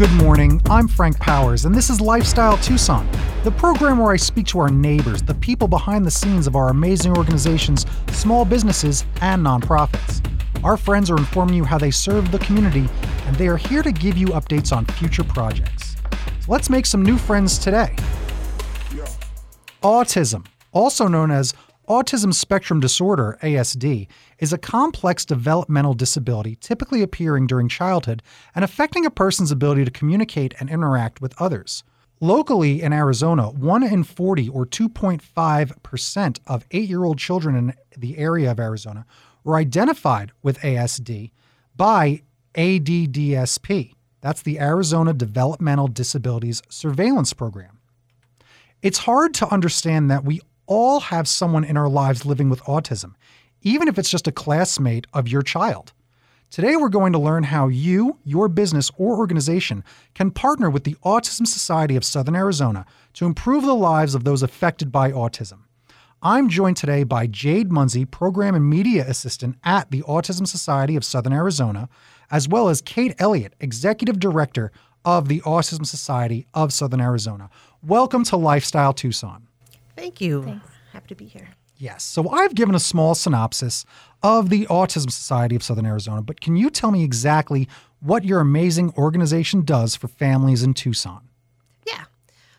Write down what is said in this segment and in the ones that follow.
Good morning. I'm Frank Powers, and this is Lifestyle Tucson, the program where I speak to our neighbors, the people behind the scenes of our amazing organizations, small businesses, and nonprofits. Our friends are informing you how they serve the community, and they are here to give you updates on future projects. So let's make some new friends today. Autism, also known as Autism Spectrum Disorder, ASD, is a complex developmental disability typically appearing during childhood and affecting a person's ability to communicate and interact with others. Locally in Arizona, 1 in 40 or 2.5% of 8-year-old children in the area of Arizona were identified with ASD by ADDSP. That's the Arizona Developmental Disabilities Surveillance Program. It's hard to understand that we all have someone in our lives living with autism, even if it's just a classmate of your child. Today, we're going to learn how you, your business, or organization can partner with the Autism Society of Southern Arizona to improve the lives of those affected by autism. I'm joined today by Jade Munsey, Program and Media Assistant at the Autism Society of Southern Arizona, as well as Kate Elliott, Executive Director of the Autism Society of Southern Arizona. Welcome to Lifestyle Tucson. Thank you. Thanks. Happy to be here. Yes. So I've given a small synopsis of the Autism Society of Southern Arizona, but can you tell me exactly what your amazing organization does for families in Tucson? Yeah.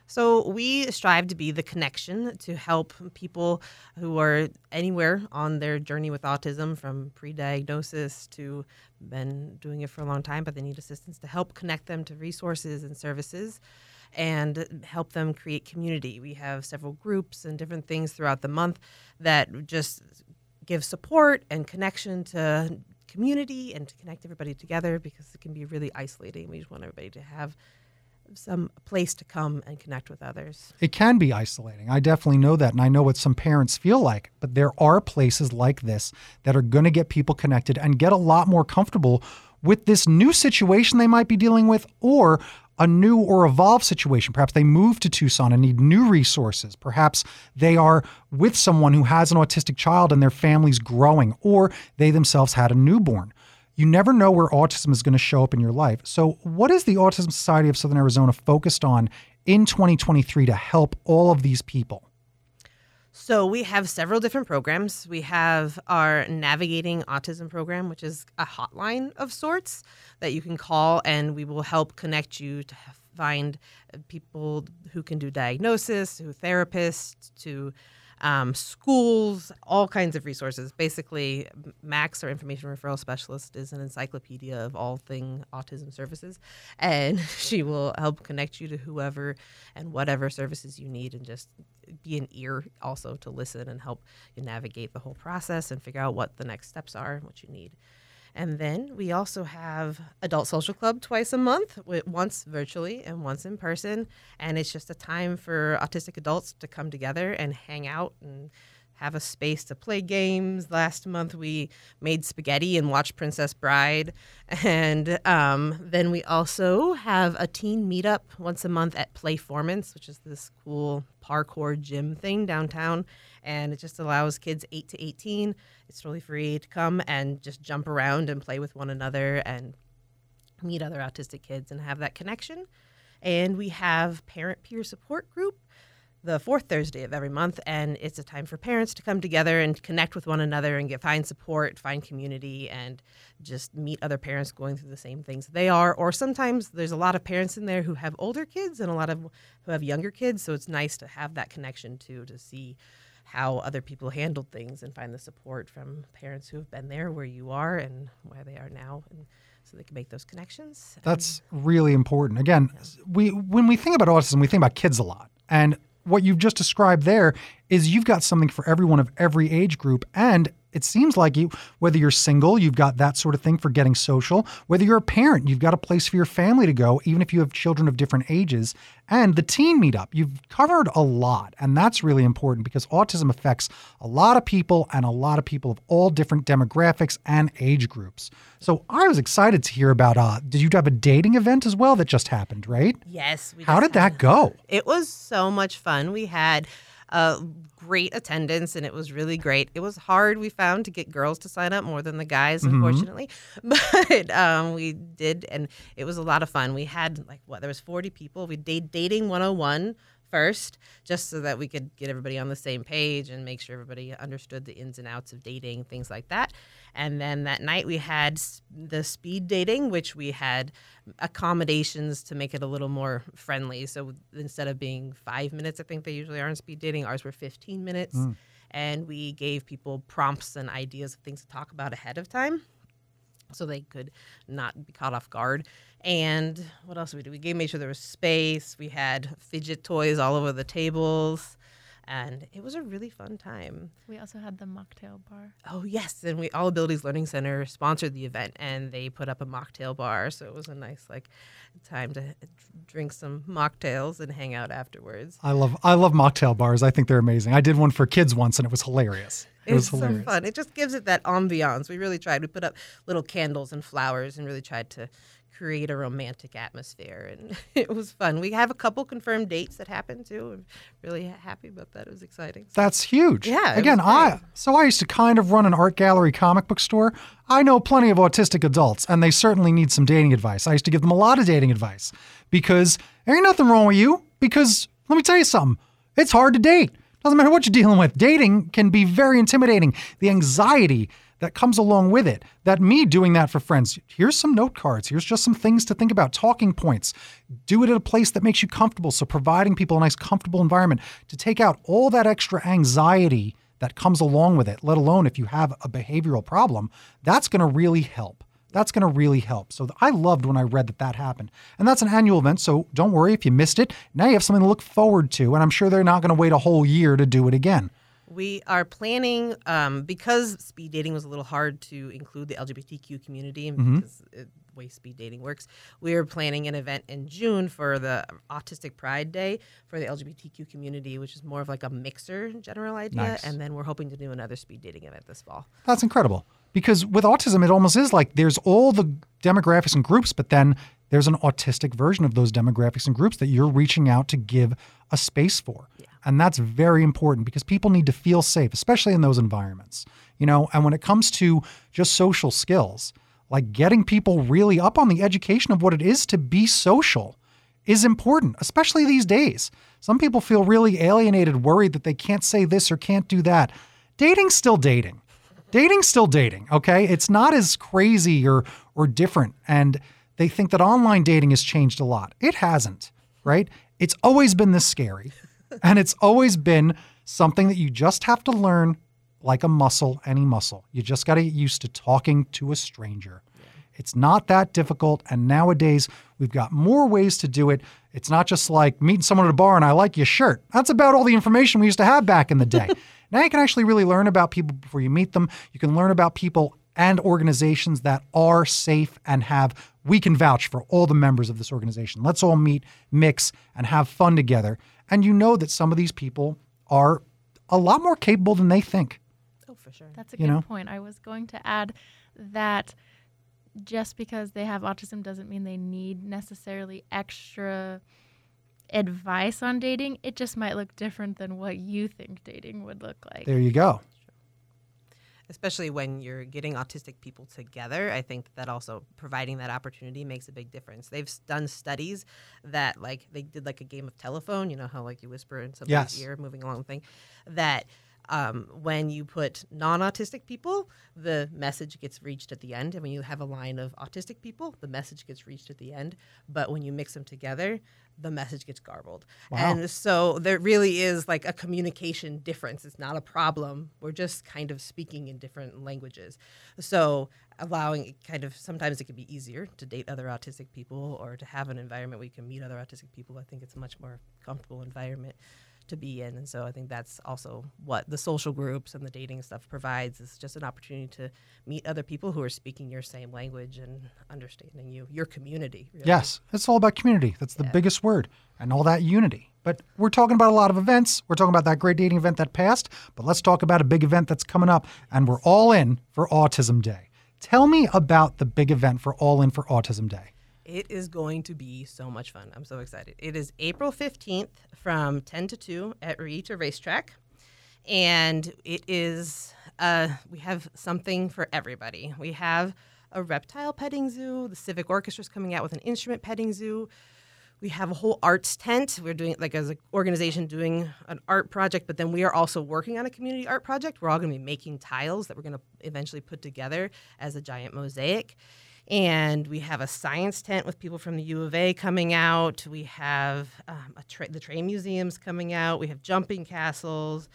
So we strive to be the connection to help people who are anywhere on their journey with autism from pre-diagnosis to been doing it for a long time but they need assistance to help connect them to resources and services and help them create community. We have several groups and different things throughout the month that just give support and connection to community and to connect everybody together because it can be really isolating. We just want everybody to have some place to come and connect with others. It can be isolating. I definitely know that. And I know what some parents feel like. But there are places like this that are going to get people connected and get a lot more comfortable with this new situation they might be dealing with or a new or evolved situation. Perhaps they move to Tucson and need new resources. Perhaps they are with someone who has an autistic child and their family's growing, or they themselves had a newborn. You never know where autism is going to show up in your life. So, what is the Autism Society of Southern Arizona focused on in 2023 to help all of these people? So we have several different programs. We have our Navigating Autism program, which is a hotline of sorts that you can call, and we will help connect you to find people who can do diagnosis, who therapists, to um, schools, all kinds of resources. Basically, Max, our information referral specialist, is an encyclopedia of all thing autism services, and she will help connect you to whoever and whatever services you need, and just be an ear also to listen and help you navigate the whole process and figure out what the next steps are and what you need. And then we also have Adult Social Club twice a month, once virtually and once in person. And it's just a time for autistic adults to come together and hang out and have a space to play games. Last month we made spaghetti and watched Princess Bride. And um, then we also have a teen meetup once a month at Playformance, which is this cool parkour gym thing downtown. And it just allows kids 8 to 18, it's totally free to come and just jump around and play with one another and meet other autistic kids and have that connection. And we have parent peer support group the fourth Thursday of every month, and it's a time for parents to come together and connect with one another and get find support, find community, and just meet other parents going through the same things they are. Or sometimes there's a lot of parents in there who have older kids and a lot of who have younger kids, so it's nice to have that connection too to see how other people handled things and find the support from parents who have been there where you are and where they are now. And, so they can make those connections. That's really important. Again, yeah. we when we think about autism, we think about kids a lot. And what you've just described there is you've got something for everyone of every age group and it seems like you whether you're single you've got that sort of thing for getting social. Whether you're a parent you've got a place for your family to go even if you have children of different ages. And the teen meetup you've covered a lot and that's really important because autism affects a lot of people and a lot of people of all different demographics and age groups. So i was excited to hear about uh did you have a dating event as well that just happened right? Yes how did that go? It was so much fun. We had Uh, great attendance and it was really great. It was hard, we found, to get girls to sign up more than the guys, Mm-hmm. unfortunately. But um, we did, and it was a lot of fun. We had like what there was 40 people. We did dating 101 first, just so that we could get everybody on the same page and make sure everybody understood the ins and outs of dating, things like that. And then that night we had the speed dating, which we had accommodations to make it a little more friendly. So instead of being five minutes, I think they usually are in speed dating, ours were 15 minutes. Hmm. And we gave people prompts and ideas of things to talk about ahead of time so they could not be caught off guard. And what else did we do? We gave made sure there was space. We had fidget toys all over the tables, and it was a really fun time. We also had the mocktail bar. Oh yes, and we All Abilities Learning Center sponsored the event, and they put up a mocktail bar, so it was a nice like time to drink some mocktails and hang out afterwards. I love I love mocktail bars. I think they're amazing. I did one for kids once and it was hilarious. It was It's so fun. It just gives it that ambiance. We really tried. We put up little candles and flowers and really tried to create a romantic atmosphere. And it was fun. We have a couple confirmed dates that happened too. I'm really happy about that. It was exciting. That's huge. Yeah, Again, I so I used to kind of run an art gallery comic book store. I know plenty of autistic adults, and they certainly need some dating advice. I used to give them a lot of dating advice because there ain't nothing wrong with you. Because let me tell you something, it's hard to date. Doesn't matter what you're dealing with. Dating can be very intimidating. The anxiety that comes along with it. That me doing that for friends. Here's some note cards. Here's just some things to think about, talking points. Do it at a place that makes you comfortable. So providing people a nice, comfortable environment to take out all that extra anxiety that comes along with it, let alone if you have a behavioral problem, that's going to really help. That's going to really help. So I loved when I read that that happened. And that's an annual event. So don't worry if you missed it. Now you have something to look forward to. And I'm sure they're not going to wait a whole year to do it again. We are planning um, because speed dating was a little hard to include the LGBTQ community and Mm-hmm. because it, the way speed dating works. We are planning an event in June for the Autistic Pride Day for the LGBTQ community, which is more of like a mixer general idea. Nice. And then we're hoping to do another speed dating event this fall. That's incredible. Because with autism, it almost is like there's all the demographics and groups, but then there's an autistic version of those demographics and groups that you're reaching out to give a space for. And that's very important because people need to feel safe, especially in those environments. You know, and when it comes to just social skills, like getting people really up on the education of what it is to be social is important, especially these days. Some people feel really alienated, worried that they can't say this or can't do that. Dating's still dating. Dating's still dating, okay? It's not as crazy or or different and they think that online dating has changed a lot. It hasn't, right? It's always been this scary. and it's always been something that you just have to learn like a muscle, any muscle. You just got to get used to talking to a stranger. It's not that difficult. And nowadays, we've got more ways to do it. It's not just like meeting someone at a bar and I like your shirt. That's about all the information we used to have back in the day. now you can actually really learn about people before you meet them. You can learn about people and organizations that are safe and have, we can vouch for all the members of this organization. Let's all meet, mix, and have fun together. And you know that some of these people are a lot more capable than they think. Oh, for sure. That's a You good know? point. I was going to add that just because they have autism doesn't mean they need necessarily extra advice on dating. It just might look different than what you think dating would look like. There you go. especially when you're getting autistic people together i think that also providing that opportunity makes a big difference they've done studies that like they did like a game of telephone you know how like you whisper in somebody's Yes. ear moving along the thing that um, when you put non-autistic people the message gets reached at the end. And when you have a line of autistic people the message gets reached at the end. But when you mix them together the message gets garbled. And so there really is like a communication difference. It's not a problem. We're just kind of speaking in different languages. So allowing kind of sometimes it can be easier to date other autistic people or to have an environment where you can meet other autistic people. I think it's a much more comfortable environment to be in and so i think that's also what the social groups and the dating stuff provides is just an opportunity to meet other people who are speaking your same language and understanding you your community really. Yes, it's all about community. That's the biggest word, and all that unity. But we're talking about a lot of events. We're talking about that great dating event that passed, but let's talk about a big event that's coming up, and we're all in for Autism Day. Tell me about the big event for All In for Autism Day. It is going to be so much fun. I'm so excited. It is April 15th from 10 to 2 at Rillito Racetrack. And it is, uh, we have something for everybody. We have a reptile petting zoo. The Civic Orchestra is coming out with an instrument petting zoo. We have a whole arts tent. We're doing like as an organization doing an art project, but then we are also working on a community art project. We're all going to be making tiles that we're going to eventually put together as a giant mosaic. And we have a science tent with people from the U of A coming out. We have um, tra- the train museums coming out. We have jumping castles.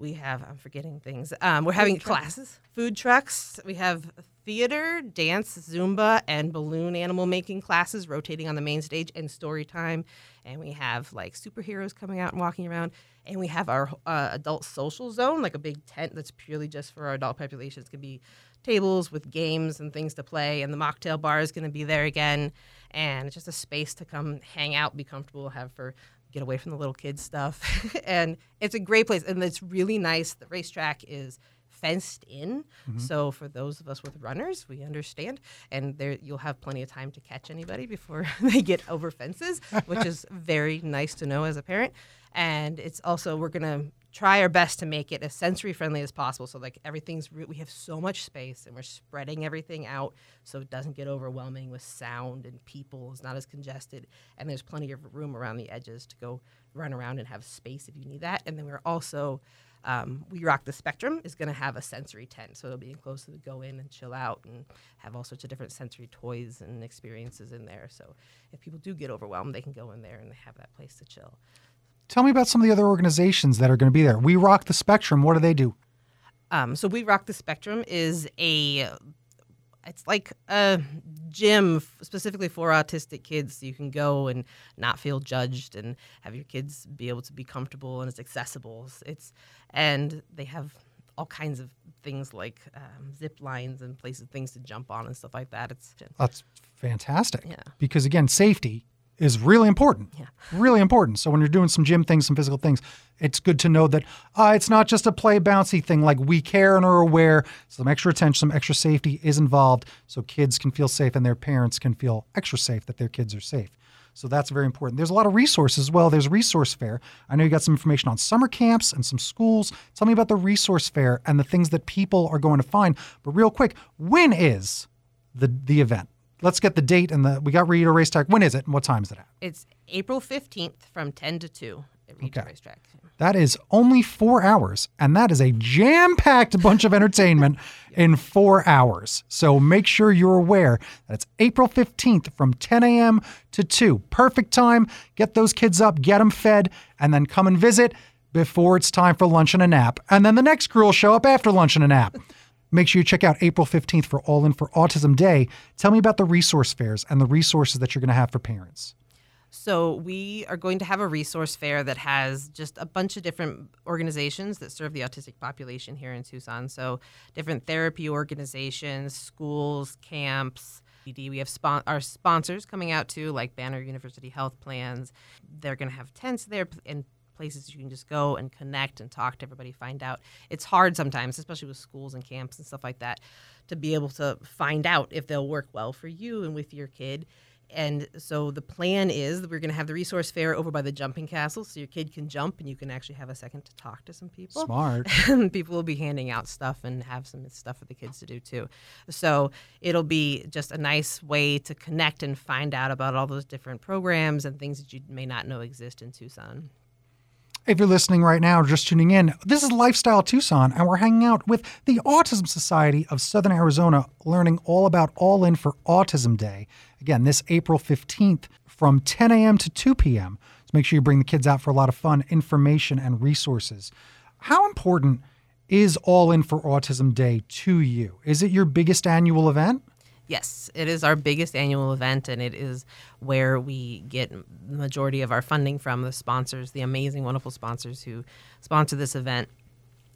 We have, I'm forgetting things. Um, we're having classes, food trucks. We have theater, dance, Zumba, and balloon animal making classes rotating on the main stage and story time. And we have like superheroes coming out and walking around. And we have our uh, adult social zone, like a big tent that's purely just for our adult population. It's going to be tables with games and things to play. And the mocktail bar is going to be there again. And it's just a space to come hang out, be comfortable, have for get away from the little kids stuff. and it's a great place. And it's really nice. The racetrack is fenced in. Mm-hmm. So for those of us with runners, we understand, and there you'll have plenty of time to catch anybody before they get over fences, which is very nice to know as a parent. And it's also we're gonna try our best to make it as sensory friendly as possible. So like everything's we have so much space and we're spreading everything out so it doesn't get overwhelming with sound and people. It's not as congested and there's plenty of room around the edges to go run around and have space if you need that. And then we're also um, we Rock the Spectrum is going to have a sensory tent, so it'll be enclosed to go in and chill out and have all sorts of different sensory toys and experiences in there. So if people do get overwhelmed, they can go in there and they have that place to chill. Tell me about some of the other organizations that are going to be there. We Rock the Spectrum. What do they do? Um, so We Rock the Spectrum is a it's like a gym specifically for autistic kids so you can go and not feel judged and have your kids be able to be comfortable and it's accessible it's and they have all kinds of things like um, zip lines and places things to jump on and stuff like that it's that's fantastic yeah because again safety is really important. Yeah. Really important. So when you're doing some gym things, some physical things, it's good to know that uh, it's not just a play bouncy thing. Like we care and are aware. Some extra attention, some extra safety is involved, so kids can feel safe and their parents can feel extra safe that their kids are safe. So that's very important. There's a lot of resources as well. There's resource fair. I know you got some information on summer camps and some schools. Tell me about the resource fair and the things that people are going to find. But real quick, when is the the event? Let's get the date and the we got Rillito Racetrack. When is it and what time is it at? It's April 15th from 10 to 2 at Rillito okay. Racetrack. That is only four hours, and that is a jam packed bunch of entertainment in four hours. So make sure you're aware that it's April 15th from 10 a.m. to 2. Perfect time. Get those kids up, get them fed, and then come and visit before it's time for lunch and a nap. And then the next crew will show up after lunch and a nap. Make sure you check out April 15th for All In for Autism Day. Tell me about the resource fairs and the resources that you're going to have for parents. So, we are going to have a resource fair that has just a bunch of different organizations that serve the autistic population here in Tucson. So, different therapy organizations, schools, camps. We have spon- our sponsors coming out too, like Banner University Health Plans. They're going to have tents there and places you can just go and connect and talk to everybody, find out. It's hard sometimes, especially with schools and camps and stuff like that, to be able to find out if they'll work well for you and with your kid. And so the plan is that we're going to have the resource fair over by the jumping castle, so your kid can jump and you can actually have a second to talk to some people. Smart. people will be handing out stuff and have some stuff for the kids to do too. So it'll be just a nice way to connect and find out about all those different programs and things that you may not know exist in Tucson. If you're listening right now or just tuning in, this is Lifestyle Tucson, and we're hanging out with the Autism Society of Southern Arizona, learning all about All In for Autism Day. Again, this April 15th from 10 a.m. to 2 p.m. So make sure you bring the kids out for a lot of fun, information, and resources. How important is All In for Autism Day to you? Is it your biggest annual event? Yes, it is our biggest annual event, and it is where we get the majority of our funding from the sponsors, the amazing, wonderful sponsors who sponsor this event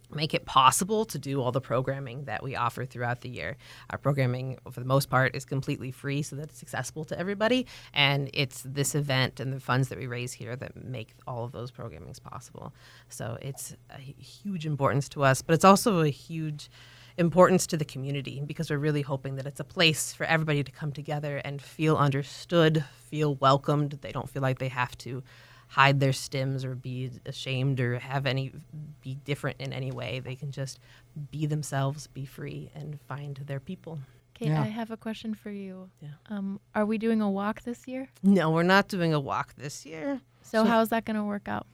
make it possible to do all the programming that we offer throughout the year. Our programming, for the most part, is completely free so that it's accessible to everybody. And it's this event and the funds that we raise here that make all of those programmings possible. So it's a huge importance to us, but it's also a huge importance to the community because we're really hoping that it's a place for everybody to come together and feel understood, feel welcomed. They don't feel like they have to hide their stims or be ashamed or have any be different in any way. They can just be themselves, be free, and find their people. Kate, Yeah. I have a question for you. Yeah. Um, are we doing a walk this year? No, we're not doing a walk this year. So, how is that going to work out?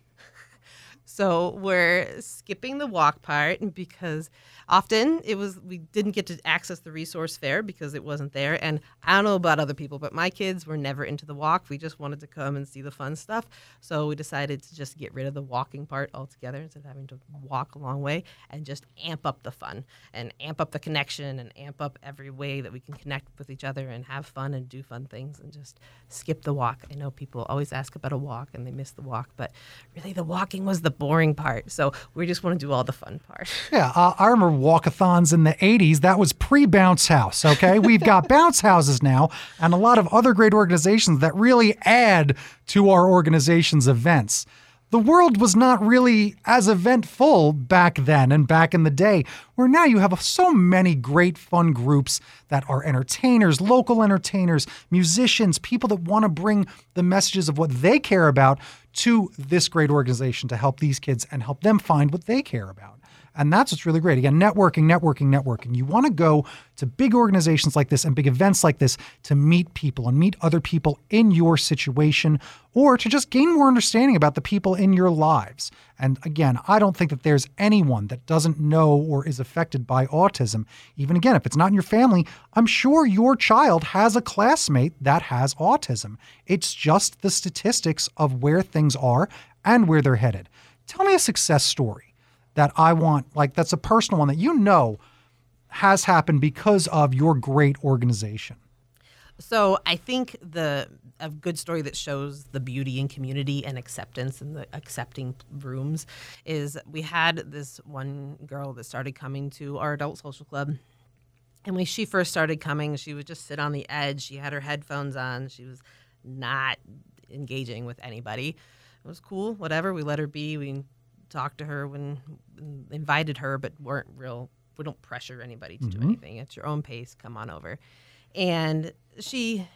So we're skipping the walk part because often it was we didn't get to access the resource fair because it wasn't there. And I don't know about other people, but my kids were never into the walk. We just wanted to come and see the fun stuff. So we decided to just get rid of the walking part altogether instead of having to walk a long way and just amp up the fun and amp up the connection and amp up every way that we can connect with each other and have fun and do fun things and just skip the walk. I know people always ask about a walk and they miss the walk, but really the walking was the boring part. So we just want to do all the fun part. Yeah, uh, I remember walkathons in the 80s. That was pre Bounce House, okay? We've got bounce houses now and a lot of other great organizations that really add to our organization's events. The world was not really as eventful back then and back in the day, where now you have so many great fun groups that are entertainers, local entertainers, musicians, people that want to bring the messages of what they care about to this great organization to help these kids and help them find what they care about. And that's what's really great. Again, networking, networking, networking. You want to go to big organizations like this and big events like this to meet people and meet other people in your situation or to just gain more understanding about the people in your lives. And again, I don't think that there's anyone that doesn't know or is affected by autism. Even again, if it's not in your family, I'm sure your child has a classmate that has autism. It's just the statistics of where things are and where they're headed. Tell me a success story that I want, like that's a personal one that you know has happened because of your great organization. So I think the a good story that shows the beauty in community and acceptance and the accepting rooms is we had this one girl that started coming to our adult social club. And when she first started coming, she would just sit on the edge. She had her headphones on. She was not engaging with anybody. It was cool, whatever. We let her be. We talked to her when mm, invited her, but weren't real. We don't pressure anybody to do mm-hmm. anything. It's your own pace. Come on over. And she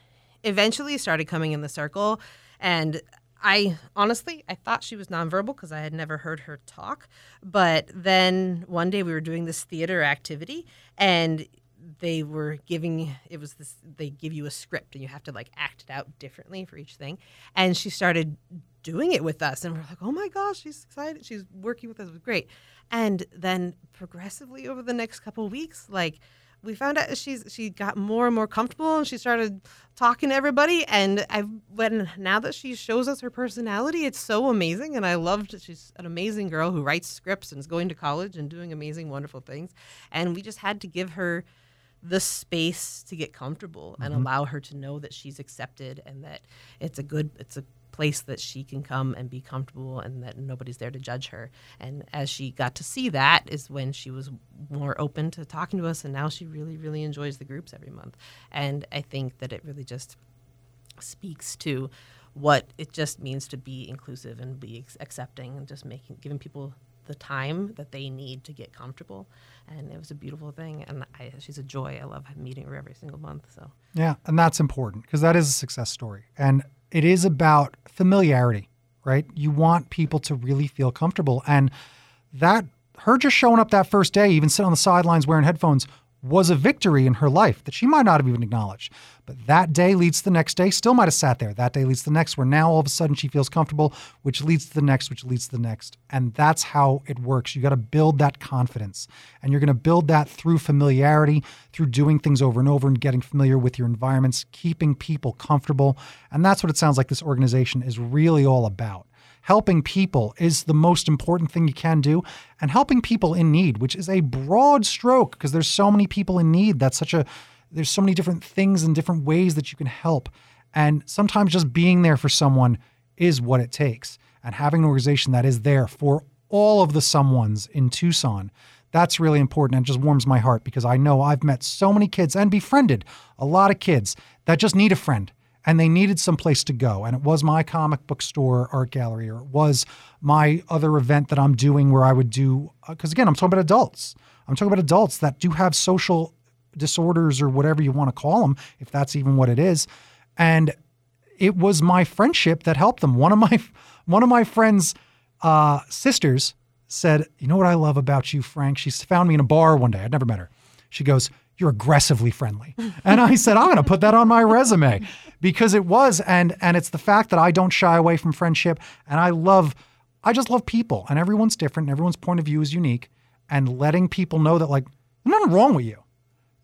eventually started coming in the circle, and I honestly I thought she was nonverbal because I had never heard her talk. But then one day we were doing this theater activity, and they were giving it was this they give you a script and you have to like act it out differently for each thing. And she started doing it with us and we're like oh my gosh she's excited. She's working with us. It was great. And then progressively over the next couple weeks like we found out she's she got more and more comfortable and she started talking to everybody. And i when now that she shows us her personality it's so amazing. And i loved she's an amazing girl who writes scripts and is going to college and doing amazing wonderful things. And we just had to give her the space to get comfortable and mm-hmm. allow her to know that she's accepted and that it's a good it's a place that she can come and be comfortable and that nobody's there to judge her. And as she got to see that is when she was more open to talking to us and now she really really enjoys the groups every month. And i think that it really just speaks to what it just means to be inclusive and be accepting and just making giving people the time that they need to get comfortable and it was a beautiful thing and I, she's a joy i love meeting her every single month so Yeah, and that's important because that is a success story. And it is about familiarity, right? You want people to really feel comfortable. And that, her just showing up that first day, even sitting on the sidelines wearing headphones, was a victory in her life that she might not have even acknowledged. But that day leads to the next day, still might have sat there. That day leads to the next, where now all of a sudden she feels comfortable, which leads to the next, which leads to the next. And that's how it works. You got to build that confidence. And you're going to build that through familiarity, through doing things over and over and getting familiar with your environments, keeping people comfortable. And that's what it sounds like this organization is really all about helping people is the most important thing you can do and helping people in need which is a broad stroke because there's so many people in need. That's such a there's so many different things and different ways that you can help. And sometimes just being there for someone is what it takes. And having an organization that is there for all of the someones in Tucson that's really important and just warms my heart because I know I've met so many kids and befriended a lot of kids that just need a friend and they needed some place to go. And it was my comic book store art gallery, or it was my other event that I'm doing where I would do, because again, I'm talking about adults. I'm talking about adults that do have social disorders or whatever you want to call them, if that's even what it is. And it was my friendship that helped them. One of my one of my friends' uh, sisters said, "You know what I love about you, Frank?" She found me in a bar one day. I'd never met her. She goes, "You're aggressively friendly," and I said, "I'm going to put that on my resume because it was." And and it's the fact that I don't shy away from friendship, and I love, I just love people, and everyone's different, and everyone's point of view is unique, and letting people know that like there's nothing wrong with you.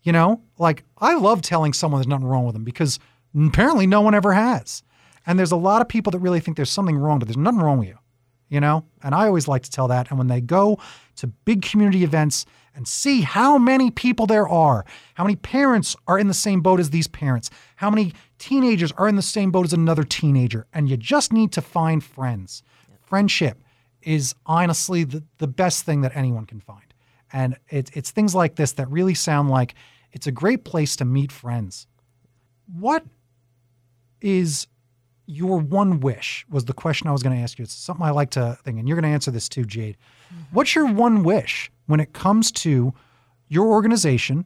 You know, like I love telling someone there's nothing wrong with them because apparently no one ever has. And there's a lot of people that really think there's something wrong, but there's nothing wrong with you, you know? And I always like to tell that. And when they go to big community events and see how many people there are, how many parents are in the same boat as these parents, how many teenagers are in the same boat as another teenager, and you just need to find friends. Friendship is honestly the, the best thing that anyone can find. And it, it's things like this that really sound like it's a great place to meet friends. What is your one wish? Was the question I was going to ask you. It's something I like to think, and you're going to answer this too, Jade. What's your one wish when it comes to your organization,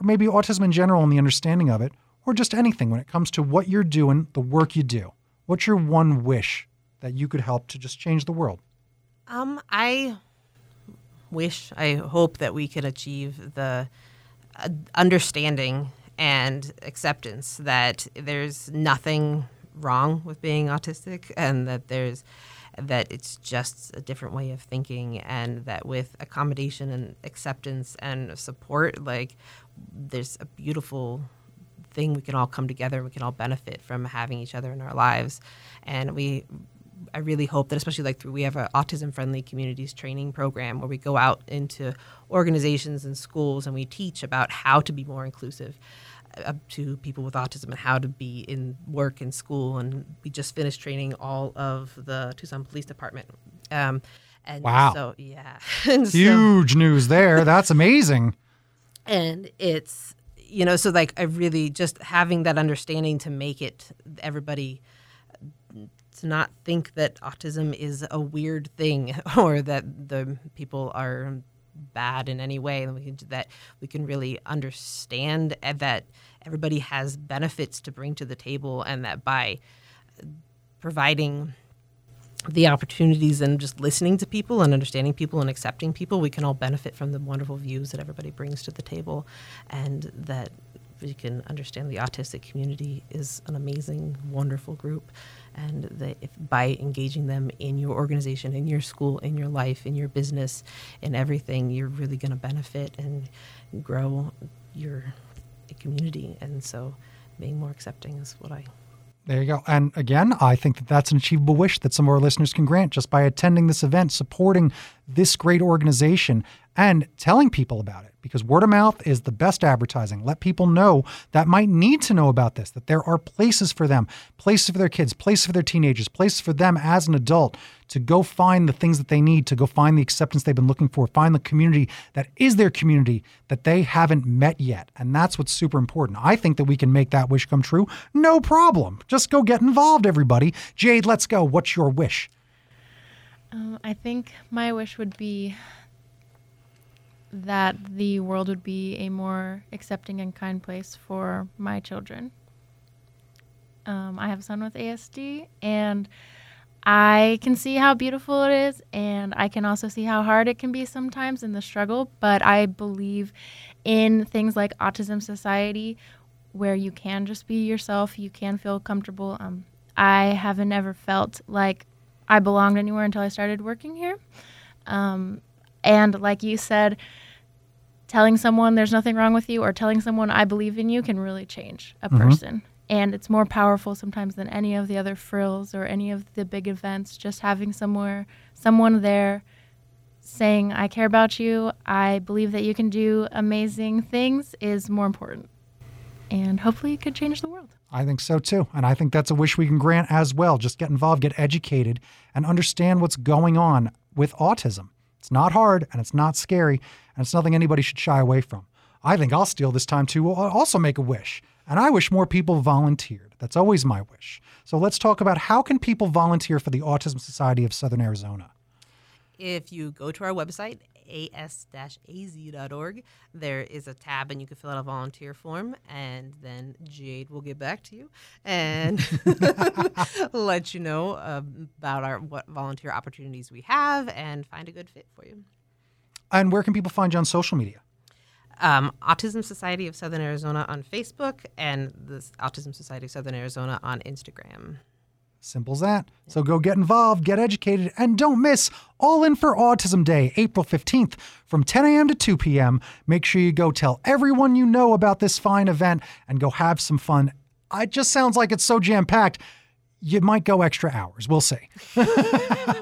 or maybe autism in general and the understanding of it, or just anything when it comes to what you're doing, the work you do? What's your one wish that you could help to just change the world? Um, I wish, I hope that we could achieve the uh, understanding and acceptance that there's nothing wrong with being autistic and that there's that it's just a different way of thinking and that with accommodation and acceptance and support like there's a beautiful thing we can all come together we can all benefit from having each other in our lives. And we I really hope that, especially like through, we have an autism friendly communities training program where we go out into organizations and schools and we teach about how to be more inclusive uh, to people with autism and how to be in work and school. And we just finished training all of the Tucson Police Department. Um, and Wow. So yeah, and so- Huge news there. That's amazing. and it's you know so like i really just having that understanding to make it everybody to not think that autism is a weird thing or that the people are bad in any way and we can that we can really understand eh, that everybody has benefits to bring to the table and that by providing the opportunities and just listening to people and understanding people and accepting people, we can all benefit from the wonderful views that everybody brings to the table, and that we can understand the autistic community is an amazing, wonderful group, and that if by engaging them in your organization, in your school, in your life, in your business, in everything, you're really going to benefit and grow your community. And so, being more accepting is what I There you go. And again, I think that that's an achievable wish that some of our listeners can grant just by attending this event, supporting this great organization, and telling people about it. Because word of mouth is the best advertising. Let people know that might need to know about this, that there are places for them, places for their kids, places for their teenagers, places for them as an adult to go find the things that they need, to go find the acceptance they've been looking for, find the community that is their community that they haven't met yet. And that's what's super important. I think that we can make that wish come true. No problem. Just go get involved, everybody. Jade, let's go. What's your wish? Um, I think my wish would be that the world would be a more accepting and kind place for my children. Um, I have a son with ASD, and I can see how beautiful it is, and I can also see how hard it can be sometimes in the struggle. But I believe in things like Autism Society, where you can just be yourself, you can feel comfortable. Um, I haven't ever felt like I belonged anywhere until I started working here. Um, and like you said, telling someone there's nothing wrong with you or telling someone I believe in you can really change a Mhm. person. And it's more powerful sometimes than any of the other frills or any of the big events. Just having somewhere, someone there saying, I care about you, I believe that you can do amazing things is more important. And hopefully it could change the world. I think so too. And I think that's a wish we can grant as well. Just get involved, get educated, and understand what's going on with autism. It's not hard and it's not scary, and it's nothing anybody should shy away from. I think I'll steal this time to also make a wish. And I wish more people volunteered. That's always my wish. So let's talk about how can people volunteer for the Autism Society of Southern Arizona? If you go to our website, as-az.org, there is a tab and you can fill out a volunteer form and then Jade will get back to you and let you know about our what volunteer opportunities we have and find a good fit for you. And where can people find you on social media? Um, Autism Society of Southern Arizona on Facebook and the Autism Society of Southern Arizona on Instagram. Simple as that. So go get involved, get educated, and don't miss All In for Autism Day, April 15th from 10 a.m. to 2 p.m. Make sure you go tell everyone you know about this fine event and go have some fun. It just sounds like it's so jam packed you might go extra hours. We'll see.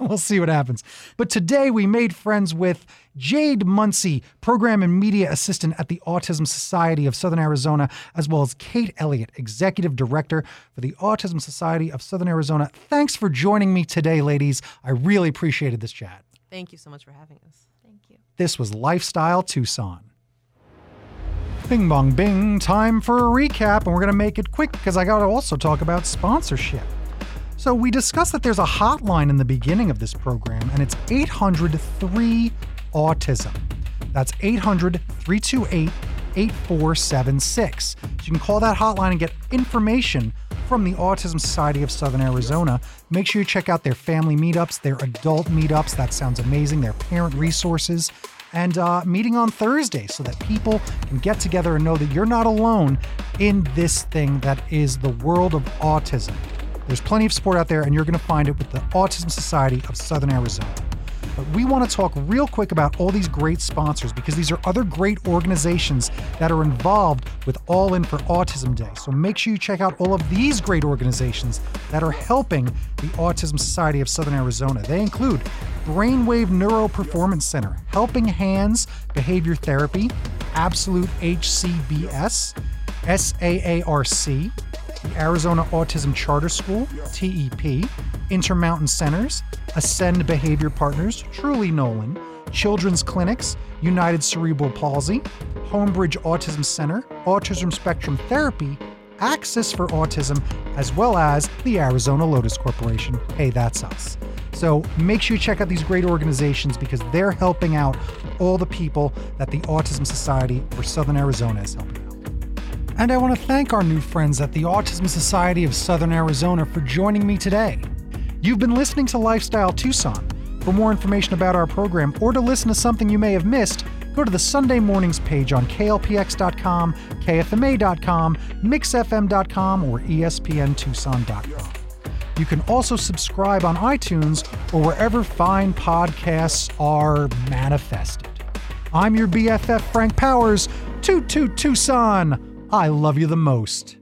we'll see what happens. But today we made friends with Jade Muncie, Program and Media Assistant at the Autism Society of Southern Arizona, as well as Kate Elliott, Executive Director for the Autism Society of Southern Arizona. Thanks for joining me today, ladies. I really appreciated this chat. Thank you so much for having us. Thank you. This was Lifestyle Tucson. Bing bong bing, time for a recap, and we're going to make it quick because I got to also talk about sponsorship. So we discussed that there's a hotline in the beginning of this program, and it's 803 Autism. That's 800 328 8476. So you can call that hotline and get information from the Autism Society of Southern Arizona. Make sure you check out their family meetups, their adult meetups. That sounds amazing. Their parent resources. And uh, meeting on Thursday so that people can get together and know that you're not alone in this thing that is the world of autism. There's plenty of support out there, and you're going to find it with the Autism Society of Southern Arizona. But we want to talk real quick about all these great sponsors because these are other great organizations that are involved with All In for Autism Day. So make sure you check out all of these great organizations that are helping the Autism Society of Southern Arizona. They include Brainwave Neuro Performance Center, Helping Hands Behavior Therapy, Absolute HCBS, SAARC, the Arizona Autism Charter School, TEP, Intermountain Centers, Ascend Behavior Partners, Truly Nolan, Children's Clinics, United Cerebral Palsy, Homebridge Autism Center, Autism Spectrum Therapy, Access for Autism, as well as the Arizona Lotus Corporation. Hey, that's us. So make sure you check out these great organizations because they're helping out all the people that the Autism Society for Southern Arizona is helping. And I want to thank our new friends at the Autism Society of Southern Arizona for joining me today. You've been listening to Lifestyle Tucson. For more information about our program or to listen to something you may have missed, go to the Sunday mornings page on klpx.com, kfma.com, mixfm.com, or espntucson.com. You can also subscribe on iTunes or wherever fine podcasts are manifested. I'm your BFF Frank Powers. Toot toot Tucson! I love you the most.